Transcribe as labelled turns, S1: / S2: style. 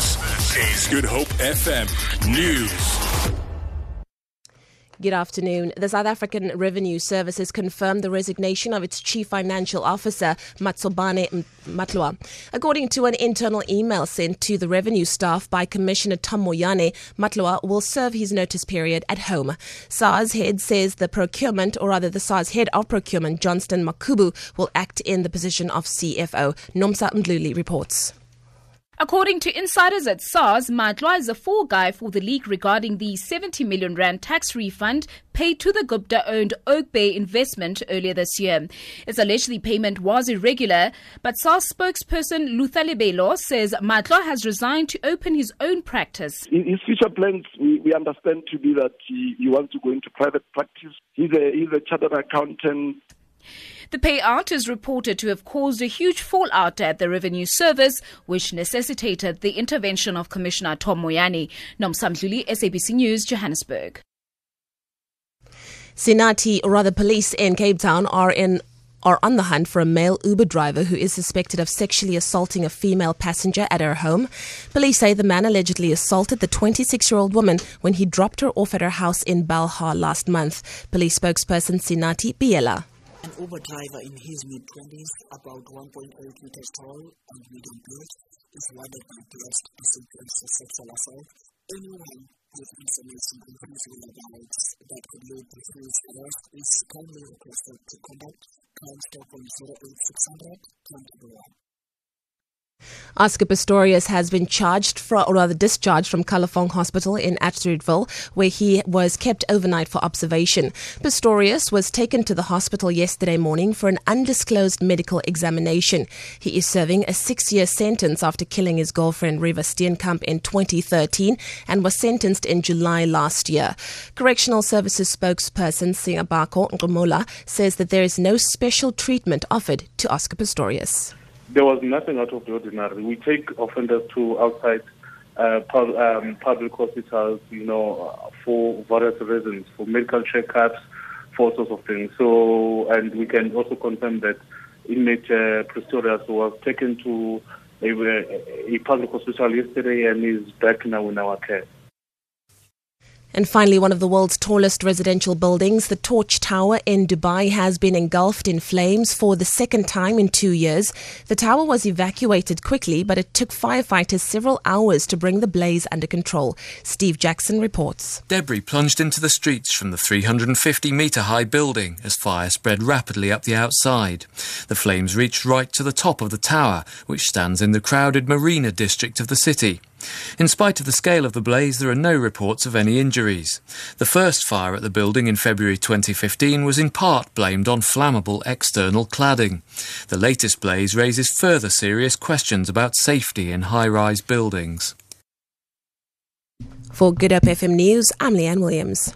S1: This is Good Hope FM News.
S2: Good afternoon. The South African Revenue Service has confirmed the resignation of its chief financial officer, Matsobane Matlwa. According to an internal email sent to the revenue staff by Commissioner Tom Moyane, Matlwa will serve his notice period at home. SARS head says the procurement, or rather the SARS head of procurement, Johnston Makubu, will act in the position of CFO. Nomsa Mdluli reports.
S3: According to insiders at SARS, Matlwa is a fall guy for the leak regarding the 70 million rand tax refund paid to the Gupta-owned Oakbay investment earlier this year. It's alleged the payment was irregular, but SARS spokesperson Luther Lebelo says Matlwa has resigned to open his own practice.
S4: In his future plans, we, we understand to be that he, he wants to go into private practice. He's a, he's a chartered accountant.
S3: The payout is reported to have caused a huge fallout at the Revenue Service, which necessitated the intervention of Commissioner Tom Moyane. Nomsa Mdluli, SABC News, Johannesburg.
S2: Sinati, or rather police in Cape Town, are in are on the hunt for a male Uber driver who is suspected of sexually assaulting a female passenger at her home. Police say the man allegedly assaulted the 26 year old woman when he dropped her off at her house in Belhar last month. Police spokesperson Sinati Biela.
S5: An Uber driver in his mid 20s, about 1.8 meters tall and medium built, is wanted by blessed recipients for sexual assault. Anyone with information on his whereabouts that could lead to his arrest is kindly requested to contact Stop on 08600 2021.
S2: Oscar Pistorius has been charged from, or rather discharged from Kalafong Hospital in Atteridgeville, where he was kept overnight for observation. Pistorius was taken to the hospital yesterday morning for an undisclosed medical examination. He is serving a six-year sentence after killing his girlfriend Reeva Steenkamp in 2013 and was sentenced in July last year. Correctional Services spokesperson Singabakho Nxumalo says that there is no special treatment offered to Oscar Pistorius
S6: there was nothing out of the ordinary. We take offenders to outside uh, pub, um, public hospitals, you know, for various reasons, for medical checkups, for sorts of things. So, and we can also confirm that inmate uh, Pistorius was taken to a, a public hospital yesterday and is back now in our care.
S2: And finally, one of the world's tallest residential buildings, the Torch Tower in Dubai, has been engulfed in flames for the second time in two years. The tower was evacuated quickly, but it took firefighters several hours to bring the blaze under control. Steve Jackson reports.
S7: Debris plunged into the streets from the 350 metre high building as fire spread rapidly up the outside. The flames reached right to the top of the tower, which stands in the crowded marina district of the city. In spite of the scale of the blaze, there are no reports of any injuries. The first fire at the building in February 2015 was in part blamed on flammable external cladding. The latest blaze raises further serious questions about safety in high rise buildings.
S2: For Good Hope FM News, I'm Leanne Williams.